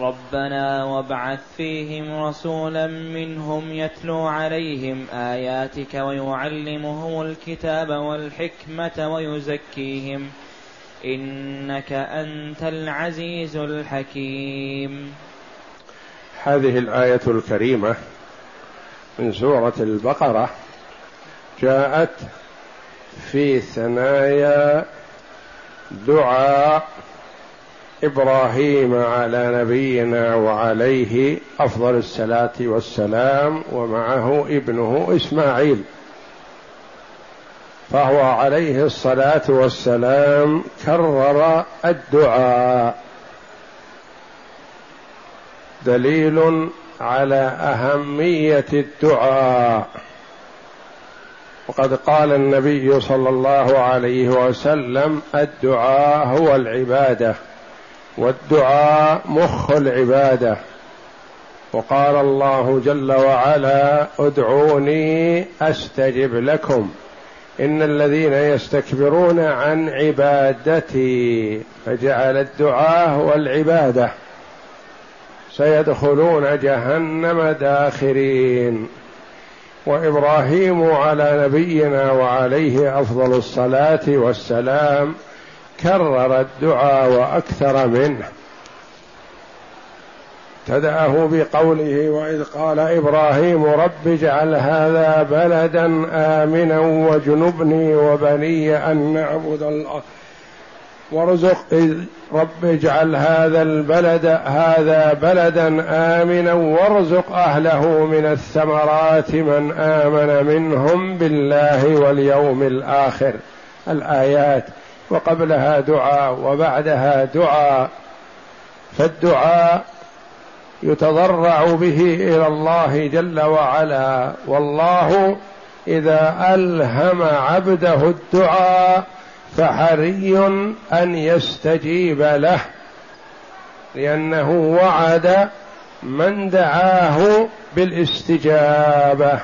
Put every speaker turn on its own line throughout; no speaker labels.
ربنا وابعث فيهم رسولا منهم يتلو عليهم آياتك ويعلمهم الكتاب والحكمة ويزكيهم إنك أنت العزيز الحكيم.
هذه الآية الكريمة من سورة البقرة جاءت في ثنايا دعاء إبراهيم على نبينا وعليه أفضل الصلاة والسلام ومعه ابنه إسماعيل. فهو عليه الصلاة والسلام كرر الدعاء. دليل على أهمية الدعاء. وقد قال النبي صلى الله عليه وسلم الدعاء هو العبادة. والدعاء مخ العبادة. وقال الله جل وعلا ادعوني أستجب لكم. إن الذين يستكبرون عن عبادتي فجعل الدعاء هو العبادة. سيدخلون جهنم داخرين. وإبراهيم على نبينا وعليه أفضل الصلاة والسلام كرر الدعاء وأكثر منه. ابتدأه بقوله وإذ قال إبراهيم رب اجعل هذا بلدا آمنا واجنبني وبني أن نعبد الله. وارزق رب اجعل هذا البلد هذا بلدا آمنا وارزق أهله من الثمرات من آمن منهم بالله واليوم الآخر. الآيات وقبلها دعاء وبعدها دعاء فالدعاء يتضرع به إلى الله جل وعلا. والله إذا ألهم عبده الدعاء فحري أن يستجيب له لأنه وعد من دعاه بالاستجابة.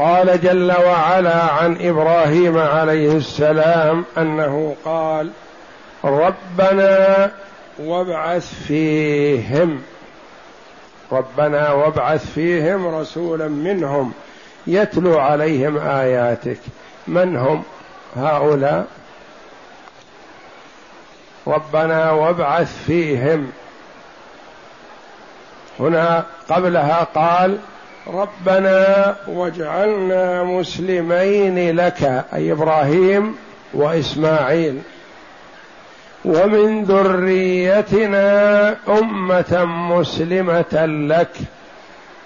قال جل وعلا عن إبراهيم عليه السلام أنه قال ربنا وابعث فيهم. ربنا وابعث فيهم رسولا منهم يتلو عليهم آياتك. من هم؟ هؤلاء. ربنا وابعث فيهم. هنا قبلها قال ربنا واجعلنا مسلمين لك أي إبراهيم وإسماعيل. ومن ذريتنا أمة مسلمة لك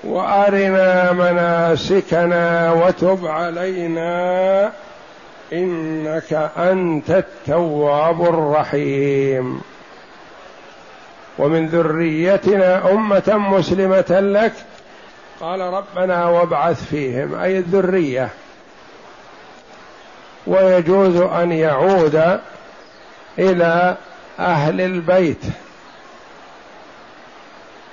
وأرنا مناسكنا وتب علينا إنك أنت التواب الرحيم. ومن ذريتنا أمة مسلمة لك قال ربنا وابعث فيهم أي الذرية. ويجوز أن يعود إلى أهل البيت.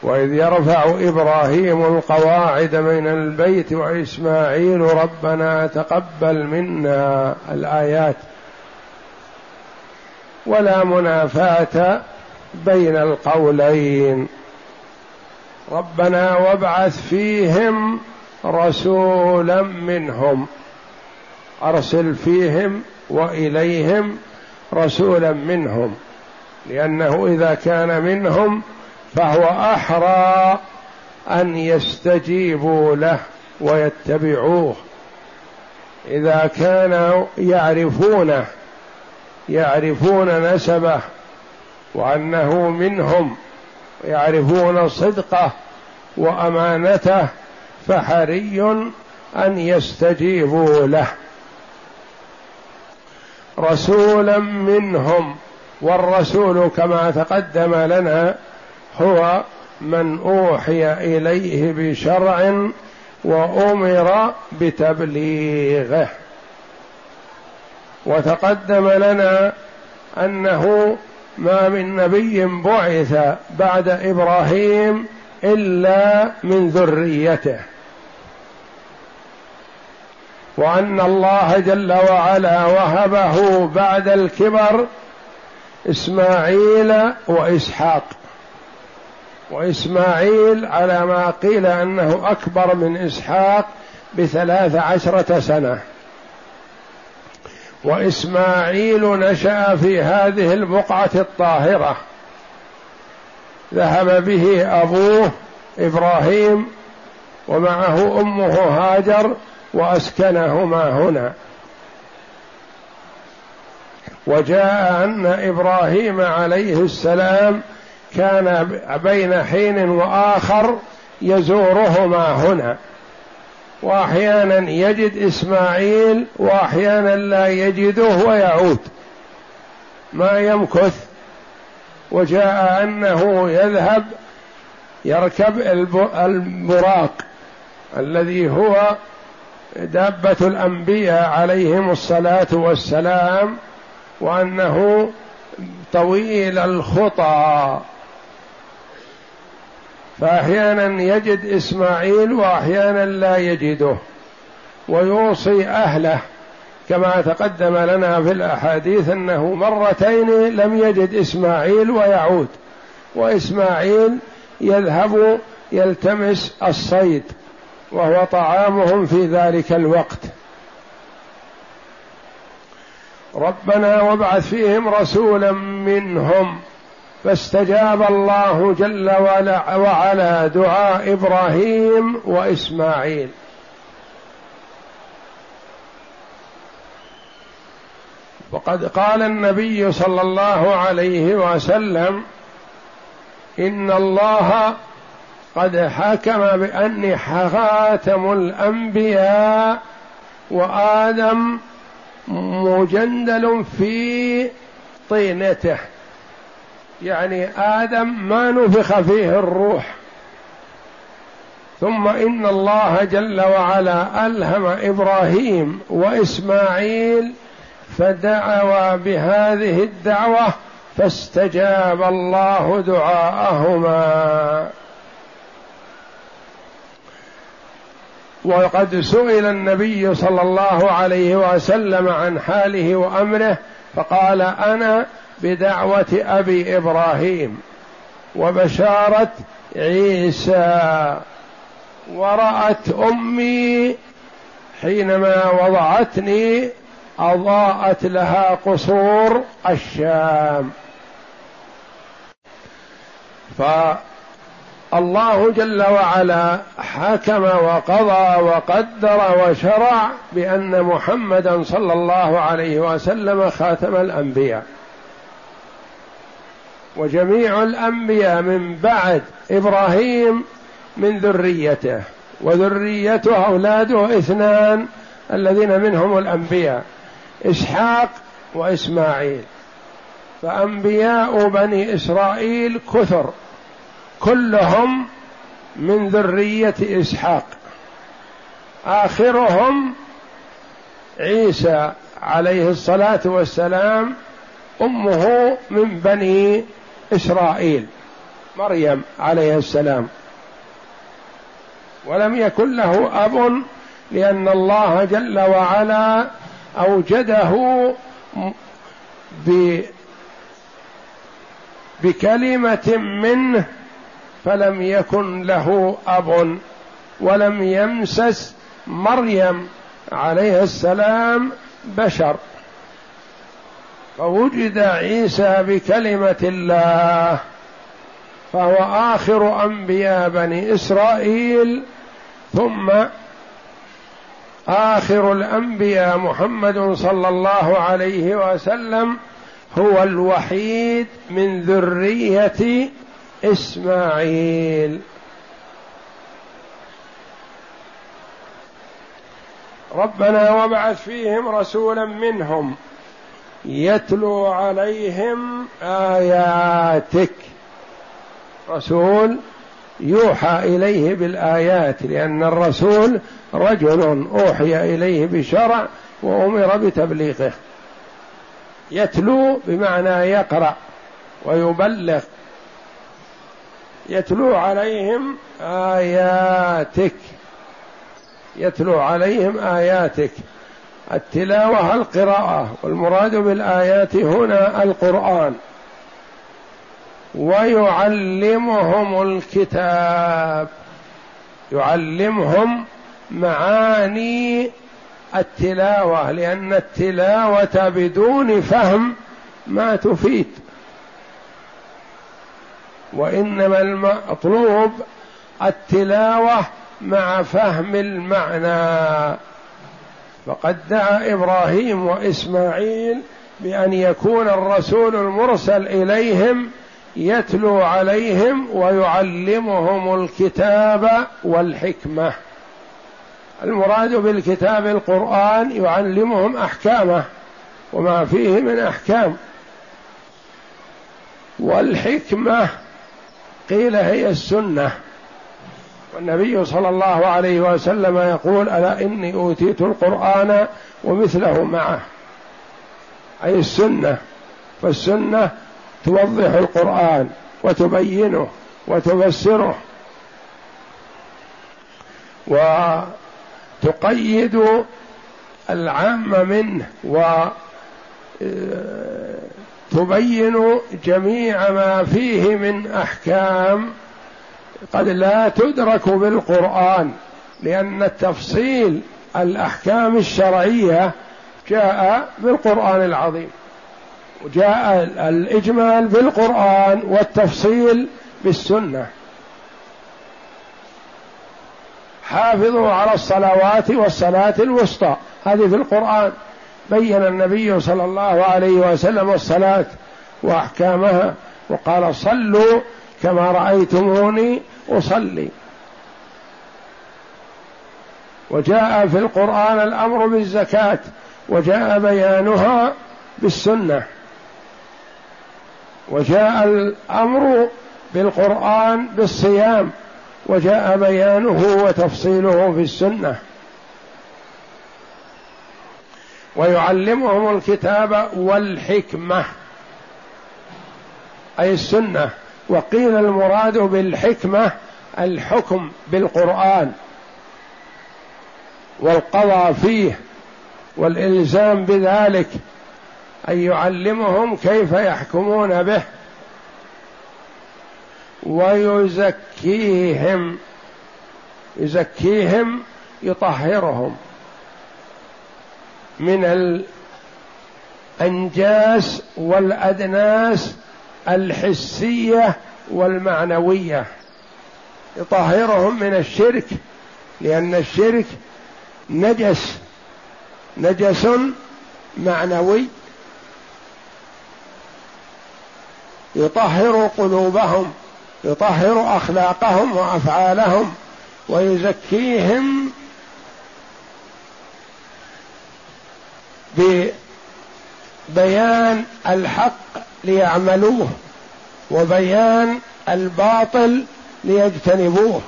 وإذ يرفع إبراهيم القواعد من البيت وإسماعيل ربنا تقبل منا الآيات. ولا منافاة بين القولين. ربنا وابعث فيهم رسولا منهم. أرسل فيهم وإليهم رسولا منهم. لأنه إذا كان منهم فهو أحرى أن يستجيبوا له ويتبعوه. إذا كانوا يعرفونه يعرفون نسبه وأنه منهم يعرفون صدقه وأمانته فحري أن يستجيبوا له. رسولا منهم والرسول كما تقدم لنا هو من أوحي إليه بشرع وأمر بتبليغه. وتقدم لنا أنه ما من نبي بعث بعد إبراهيم إلا من ذريته. وأن الله جل وعلا وهبه بعد الكبر إسماعيل وإسحاق. وإسماعيل على ما قيل أنه أكبر من إسحاق بثلاث عشرة سنة. وإسماعيل نشأ في هذه البقعة الطاهرة. ذهب به أبوه إبراهيم ومعه أمه هاجر وأسكنهما هنا. وجاء أن إبراهيم عليه السلام كان بين حين وآخر يزورهما هنا. وأحيانا يجد إسماعيل وأحيانا لا يجده ويعود. ما يمكث. وجاء أنه يذهب يركب البراق الذي هو دابة الأنبياء عليهم الصلاة والسلام وأنه طويل الخطى. فأحيانا يجد إسماعيل وأحيانا لا يجده ويوصي أهله كما تقدم لنا في الأحاديث أنه مرتين لم يجد إسماعيل ويعود وإسماعيل يذهب يلتمس الصيد وهو طعامهم في ذلك الوقت. ربنا وابعث فيهم رسولا منهم. فاستجاب الله جل وعلا دعاء إبراهيم وإسماعيل. وقد قال النبي صلى الله عليه وسلم إن الله قد حكم باني خاتم الأنبياء وآدم مجندل في طينته. يعني آدم ما نفخ فيه الروح. ثم إن الله جل وعلا ألهم إبراهيم وإسماعيل فدعوا بهذه الدعوة فاستجاب الله دعاءهما. وقد سئل النبي صلى الله عليه وسلم عن حاله وأمره فقال أنا بدعوة أبي إبراهيم وبشارة عيسى ورأت أمي حينما وضعتني أضاءت لها قصور الشام. فالله جل وعلا حكم وقضى وقدر وشرع بأن محمدا صلى الله عليه وسلم خاتم الأنبياء. وجميع الأنبياء من بعد إبراهيم من ذريته وذريته أولاده اثنان الذين منهم الأنبياء إسحاق وإسماعيل. فأنبياء بني إسرائيل كثر كلهم من ذرية إسحاق. آخرهم عيسى عليه الصلاة والسلام أمه من بني إسرائيل مريم عليه السلام. ولم يكن له أب لأن الله جل وعلا أوجده ب بكلمة منه فلم يكن له أب ولم يمسس مريم عليه السلام بشر. فوجد عيسى بكلمة الله فهو آخر أنبياء بني إسرائيل ثم آخر الأنبياء محمد صلى الله عليه وسلم هو الوحيد من ذرية إسماعيل. ربنا وابعث فيهم رسولا منهم. يتلو عليهم آياتك. رسول يوحى إليه بالآيات لأن الرسول رجل أوحي إليه بشرع وأمر بتبليغه. يتلو بمعنى يقرأ ويبلغ. يتلو عليهم آياتك. يتلو عليهم آياتك. التلاوة القراءة والمراد بالآيات هنا القرآن. ويعلمهم الكتاب يعلمهم معاني التلاوة لأن التلاوة بدون فهم ما تفيد. وإنما المطلوب التلاوة مع فهم المعنى. فقد دعا إبراهيم وإسماعيل بأن يكون الرسول المرسل إليهم يتلو عليهم ويعلمهم الكتاب والحكمة. المراد بالكتاب القرآن يعلمهم أحكامه وما فيه من أحكام. والحكمة قيل هي السنة. والنبي صلى الله عليه وسلم يقول ألا إني أوتيت القرآن ومثله معه؟ أي السنة. فالسنة توضح القرآن وتبينه وتفسره وتقيد العام منه وتبين جميع ما فيه من أحكام قد لا تدرك بالقرآن لأن التفصيل الأحكام الشرعية جاء بالقرآن العظيم. وجاء الإجمال بالقرآن والتفصيل بالسنة. حافظوا على الصلوات والصلاة الوسطى. هذه في القرآن. بين النبي صلى الله عليه وسلم الصلاة وأحكامها وقال صلوا كما رأيتموني أصلي. وجاء في القرآن الأمر بالزكاة وجاء بيانها بالسنة. وجاء الأمر بالقرآن بالصيام وجاء بيانه وتفصيله في السنة. ويعلمهم الكتاب والحكمة أي السنة. وقيل المراد بالحكمة الحكم بالقرآن والقضاء فيه والإلزام بذلك أن يعلمهم كيف يحكمون به ويزكيهم يزكيهم يطهرهم من الأنجاس والأدناس الحسية والمعنوية. يطهرهم من الشرك لأن الشرك نجس نجس معنوي. يطهر قلوبهم يطهر أخلاقهم وأفعالهم ويزكيهم ببيان الحق ليعملوه وبيان الباطل ليجتنبوه.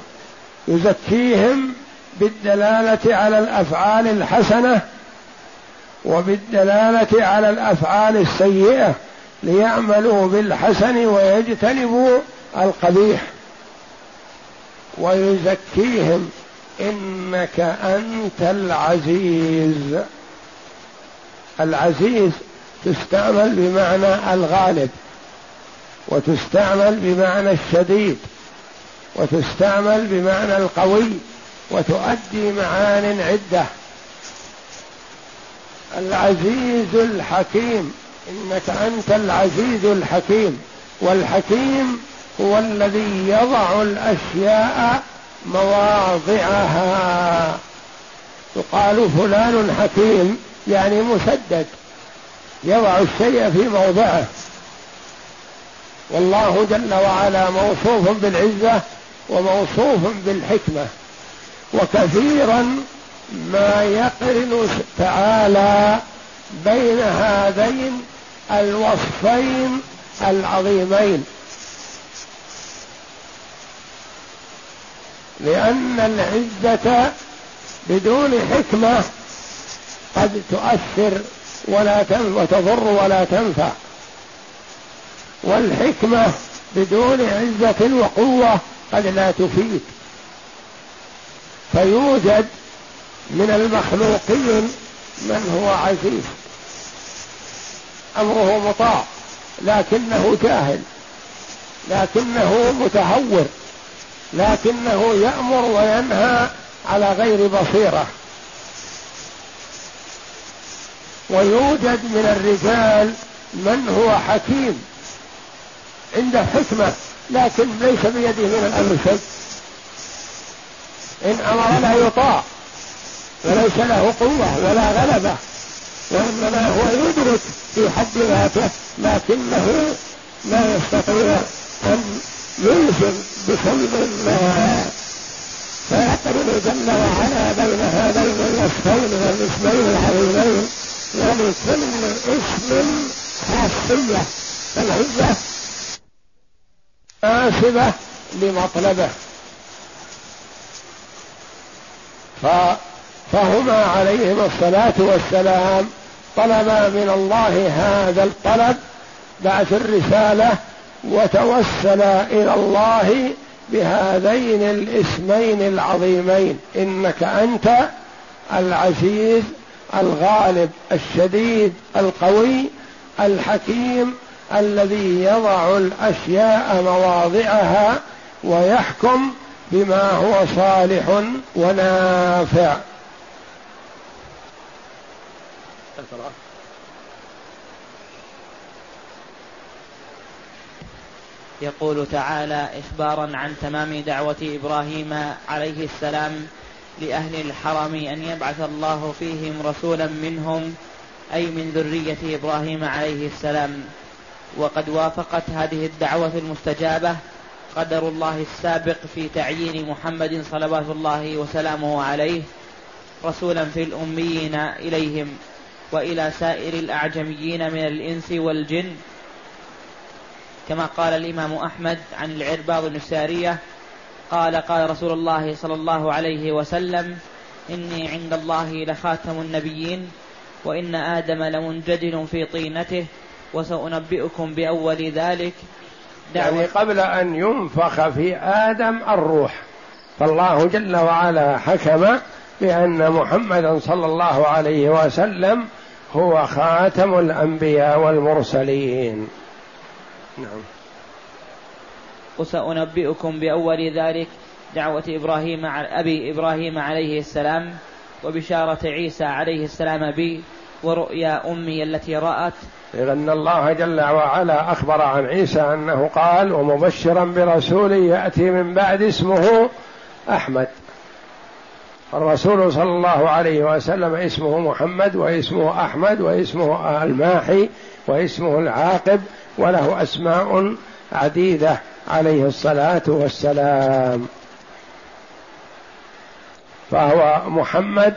يزكيهم بالدلالة على الأفعال الحسنة وبالدلالة على الأفعال السيئة ليعملوا بالحسن ويجتنبوا القبيح. ويزكيهم إنك أنت العزيز. العزيز تستعمل بمعنى الغالب وتستعمل بمعنى الشديد وتستعمل بمعنى القوي وتؤدي معان عدة. العزيز الحكيم إنك أنت العزيز الحكيم والحكيم هو الذي يضع الأشياء مواضعها. يقال فلان حكيم يعني مسدد. يضع الشيء في موضعه. والله جل وعلا موصوف بالعزة وموصوف بالحكمة. وكثيرا ما يقرن تعالى بين هذين الوصفين العظيمين. لأن العزة بدون حكمة قد تؤثر ولا وتضر ولا تنفع. والحكمة بدون عزة وقوة قد لا تفيد. فيوجد من المخلوقين من هو عزيز. أمره مطاع لكنه جاهل لكنه متهور لكنه يأمر وينهى على غير بصيرة. ويوجد من الرجال من هو حكيم عنده حكمة لكن ليس بيده من الأمر شيء. إن أمر لا يطاع وليس له قوة ولا غلبة وإنما هو يدرك في حد ذاته لكنه لا يستطيع أن يلزم بكل ما فيقرن جل وعلا بين هذين الوصفين والاسمين العظيمين. ولكل اسم خاصيه فالعزه مناسبه لمطلبه فهما عليهما الصلاة والسلام. طلبا من الله هذا الطلب بعث الرسالة وتوسلا إلى الله بهذين الاسمين العظيمين. إنك أنت العزيز الغالب الشديد القوي الحكيم الذي يضع الأشياء مواضعها ويحكم بما هو صالح ونافع.
يقول تعالى إخبارا عن تمام دعوة إبراهيم عليه السلام لأهل الحرم أن يبعث الله فيهم رسولا منهم أي من ذرية إبراهيم عليه السلام. وقد وافقت هذه الدعوة المستجابة قدر الله السابق في تعيين محمد صلوات الله وسلامه عليه رسولا في الأميين إليهم وإلى سائر الأعجميين من الإنس والجن. كما قال الإمام أحمد عن العرباض بن السارية قال قال رسول الله صلى الله عليه وسلم إني عند الله لخاتم النبيين وإن آدم لمنجدل في طينته وسأنبئكم بأول ذلك.
يعني قبل أن ينفخ في آدم الروح. فالله جل وعلا حكم بأن محمدا صلى الله عليه وسلم هو خاتم الأنبياء والمرسلين. نعم.
وسأنبئكم بأول ذلك دعوة إبراهيم أبي إبراهيم عليه السلام وبشارة عيسى عليه السلام بي ورؤيا أمي التي رأت.
لأن الله جل وعلا أخبر عن عيسى أنه قال ومبشرا برسول يأتي من بعد اسمه أحمد. الرسول صلى الله عليه وسلم اسمه محمد واسمه أحمد واسمه الماحي واسمه العاقب وله أسماء عديدة. عليه الصلاة والسلام. فهو محمد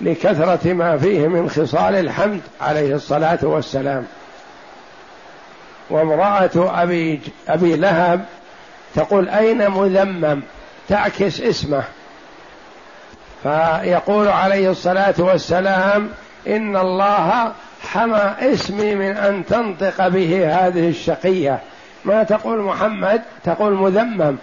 لكثرة ما فيه من خصال الحمد عليه الصلاة والسلام. وامرأة أبي أبي لهب تقول أين مذمم؟ تعكس اسمه. فيقول عليه الصلاة والسلام إن الله حمى اسمي من أن تنطق به هذه الشقية. ما تقول محمد تقول مذمم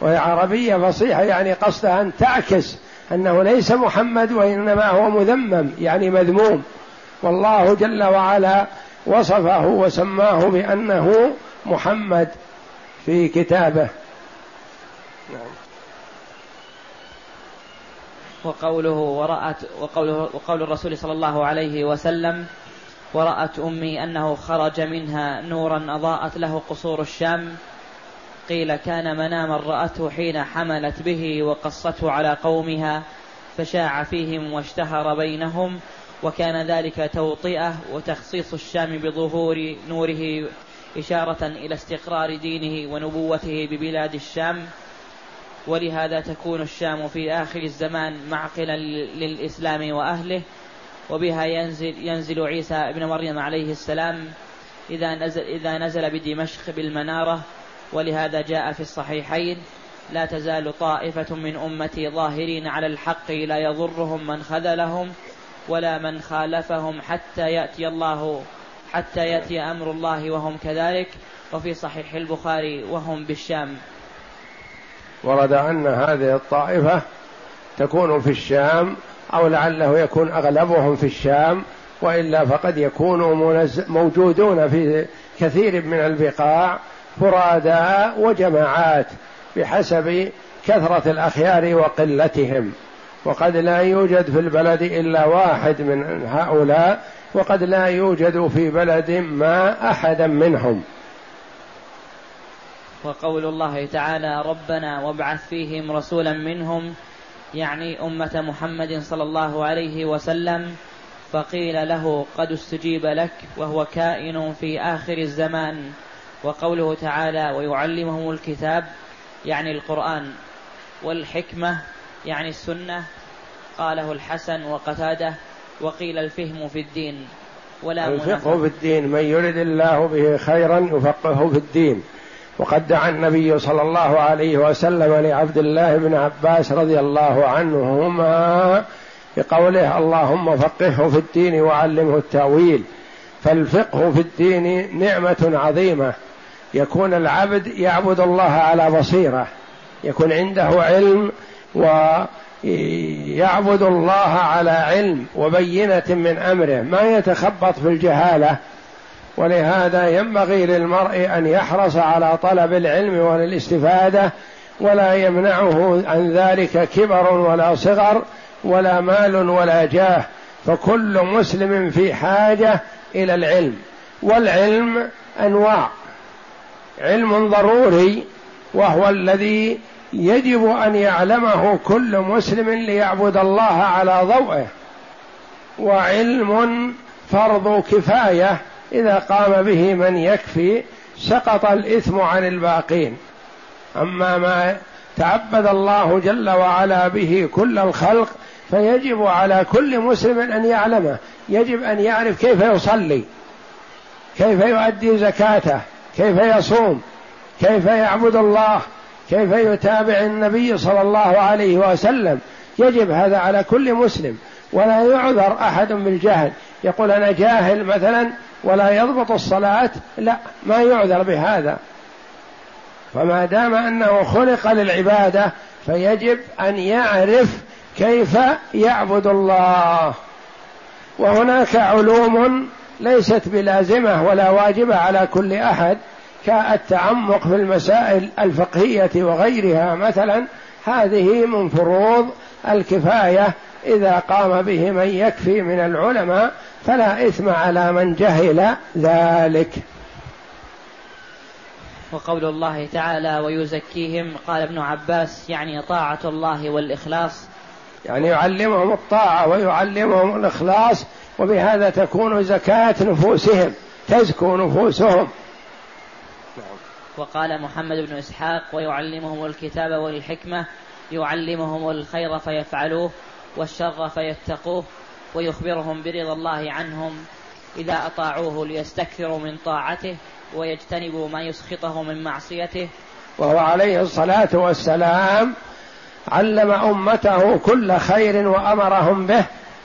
وهي عربية فصيحة يعني قصدها أن تعكس أنه ليس محمد وإنما هو مذمم يعني مذموم والله جل وعلا وصفه وسماه بأنه محمد في كتابه نعم.
وقوله ورأت وقوله وقول الرسول صلى الله عليه وسلم ورأت أمي أنه خرج منها نورا أضاءت له قصور الشام قيل كان مناما رأته حين حملت به وقصته على قومها فشاع فيهم واشتهر بينهم وكان ذلك توطئة وتخصيص الشام بظهور نوره إشارة إلى استقرار دينه ونبوته ببلاد الشام. ولهذا تكون الشام في آخر الزمان معقلا للإسلام وأهله وبها ينزل, ينزل عيسى ابن مريم عليه السلام إذا نزل, إذا نزل بدمشق بالمنارة. ولهذا جاء في الصحيحين لا تزال طائفة من أمتي ظاهرين على الحق لا يضرهم من خذلهم ولا من خالفهم حتى يأتي الله حتى يأتي أمر الله وهم كذلك. وفي صحيح البخاري وهم بالشام.
ورد أن هذه الطائفة تكون في الشام أو لعله يكون أغلبهم في الشام وإلا فقد يكونوا موجودون في كثير من البقاع فرادى وجماعات بحسب كثرة الأخيار وقلتهم. وقد لا يوجد في البلد إلا واحد من هؤلاء وقد لا يوجد في بلد ما أحدا منهم.
وقول الله تعالى ربنا وابعث فيهم رسولا منهم يعني أمة محمد صلى الله عليه وسلم فقيل له قد استجيب لك وهو كائن في آخر الزمان. وقوله تعالى ويعلمهم الكتاب يعني القرآن. والحكمة يعني السنة. قاله الحسن وقتاده وقيل الفهم في الدين.
ولا الفقه في الدين من يرد الله به خيرا يفقهه في الدين. وقد دعا النبي صلى الله عليه وسلم لعبد الله بن عباس رضي الله عنهما بقوله اللهم فقهه في الدين وعلمه التأويل فالفقه في الدين نعمة عظيمة. يكون العبد يعبد الله على بصيرة يكون عنده علم ويعبد الله على علم وبينة من أمره. ما يتخبط في الجهالة ولهذا ينبغي للمرء أن يحرص على طلب العلم والاستفادة ولا يمنعه عن ذلك كبر ولا صغر ولا مال ولا جاه. فكل مسلم في حاجة إلى العلم والعلم أنواع. علم ضروري وهو الذي يجب أن يعلمه كل مسلم ليعبد الله على ضوئه. وعلم فرض كفاية إذا قام به من يكفي سقط الإثم عن الباقين. أما ما تعبد الله جل وعلا به كل الخلق فيجب على كل مسلم أن يعلمه. يجب أن يعرف كيف يصلي كيف يؤدي زكاته كيف يصوم كيف يعبد الله كيف يتابع النبي صلى الله عليه وسلم. يجب هذا على كل مسلم ولا يعذر أحد بالجهل. يقول أنا جاهل مثلا ولا يضبط الصلاة لا ما يعذر بهذا. فما دام أنه خلق للعبادة فيجب أن يعرف كيف يعبد الله. وهناك علوم ليست بلازمة ولا واجبة على كل أحد كالتعمق في المسائل الفقهية وغيرها مثلا. هذه من فروض الكفاية إذا قام به من يكفي من العلماء فلا إثم على من جهل ذلك.
وقول الله تعالى ويزكيهم قال ابن عباس يعني طاعة الله والإخلاص.
يعني يعلمهم الطاعة ويعلمهم الإخلاص وبهذا تكون زكاة نفوسهم تزكو نفوسهم.
وقال محمد بن إسحاق ويعلمهم الكتاب والحكمة يعلمهم الخير فيفعلوه والشر فيتقوه. ويخبرهم برضا الله عنهم إذا أطاعوه ليستكثروا من طاعته ويجتنبوا ما يسخطه من معصيته.
وهو عليه الصلاة والسلام علم أمته كل خير وأمرهم به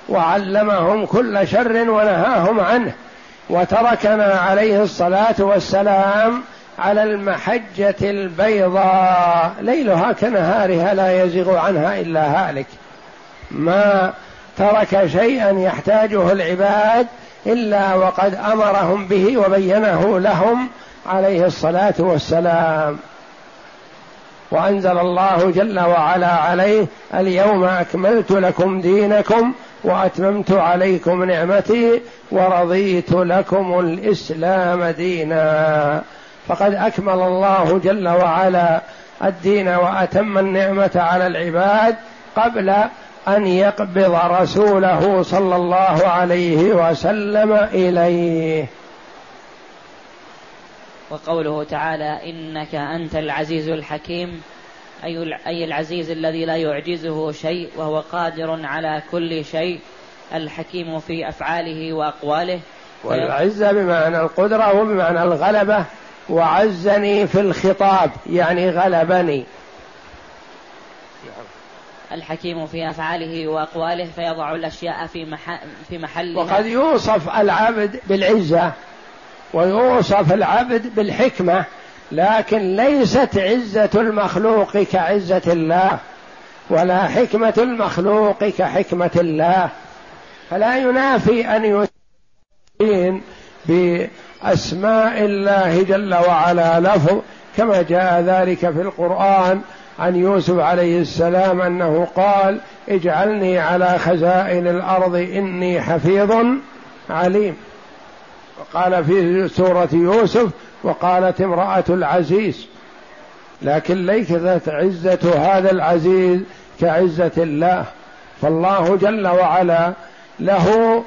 وعلمهم كل شر ونهاهم عنه. وتركنا عليه الصلاة والسلام على المحجة البيضاء. ليلها كنهارها لا يزيغ عنها إلا هالك. ما ترك شيئا يحتاجه العباد إلا وقد أمرهم به وبينه لهم عليه الصلاة والسلام. وأنزل الله جل وعلا عليه اليوم أكملت لكم دينكم وأتممت عليكم نعمتي ورضيت لكم الإسلام دينا. فقد أكمل الله جل وعلا الدين وأتم النعمة على العباد قبل أن يقبض رسوله صلى الله عليه وسلم إليه.
وقوله تعالى إنك أنت العزيز الحكيم أي العزيز الذي لا يعجزه شيء وهو قادر على كل شيء الحكيم في أفعاله وأقواله.
والعزه بمعنى القدرة وبمعنى الغلبة وعزني في الخطاب يعني غلبني.
الحكيم في أفعاله وأقواله فيضع الأشياء في, مح... في محلها.
وقد يوصف العبد بالعزة ويوصف العبد بالحكمة لكن ليست عزة المخلوق كعزة الله ولا حكمة المخلوق كحكمة الله. فلا ينافي أن يسين بأسماء الله جل وعلا لفظ كما جاء ذلك في القرآن عن يوسف عليه السلام أنه قال اجعلني على خزائن الأرض إني حفيظ عليم. وقال في سورة يوسف وقالت امرأة العزيز. لكن ليست عزة هذا العزيز كعزة الله. فالله جل وعلا له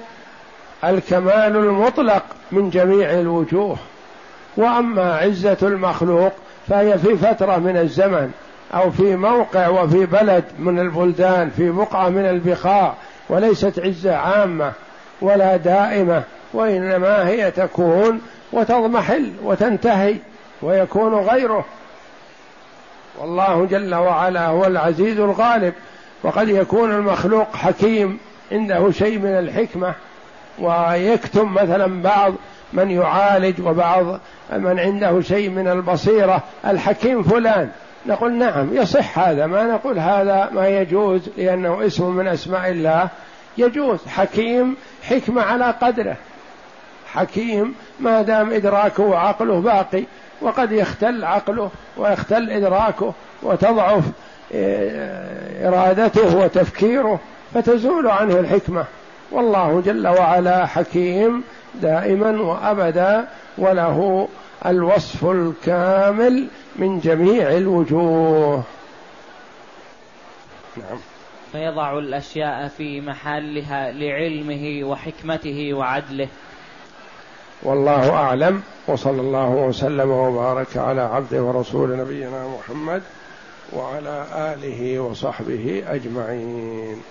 الكمال المطلق من جميع الوجوه. وأما عزة المخلوق فهي في فترة من الزمن. أو في موقع وفي بلد من البلدان في بقعة من البقاع وليست عزة عامة ولا دائمة وإنما هي تكون وتضمحل وتنتهي ويكون غيره. والله جل وعلا هو العزيز الغالب وقد يكون المخلوق حكيم عنده شيء من الحكمة ويكتم مثلا بعض من يعالج وبعض من عنده شيء من البصيرة الحكيم فلان. نقول نعم يصح هذا. ما نقول هذا ما يجوز لأنه اسم من أسماء الله. يجوز. حكيم حكمة على قدره. حكيم ما دام إدراكه وعقله باقي وقد يختل عقله ويختل إدراكه وتضعف آه، إرادته وتفكيره فتزول عنه الحكمة. والله جل وعلا حكيم دائما وأبدا وله الوصف الكامل من جميع الوجوه.
نعم. فيضع الأشياء في محلها لعلمه وحكمته وعدله.
والله أعلم. وصلى الله وسلم وبارك على عبده ورسول نبينا محمد وعلى آله وصحبه أجمعين.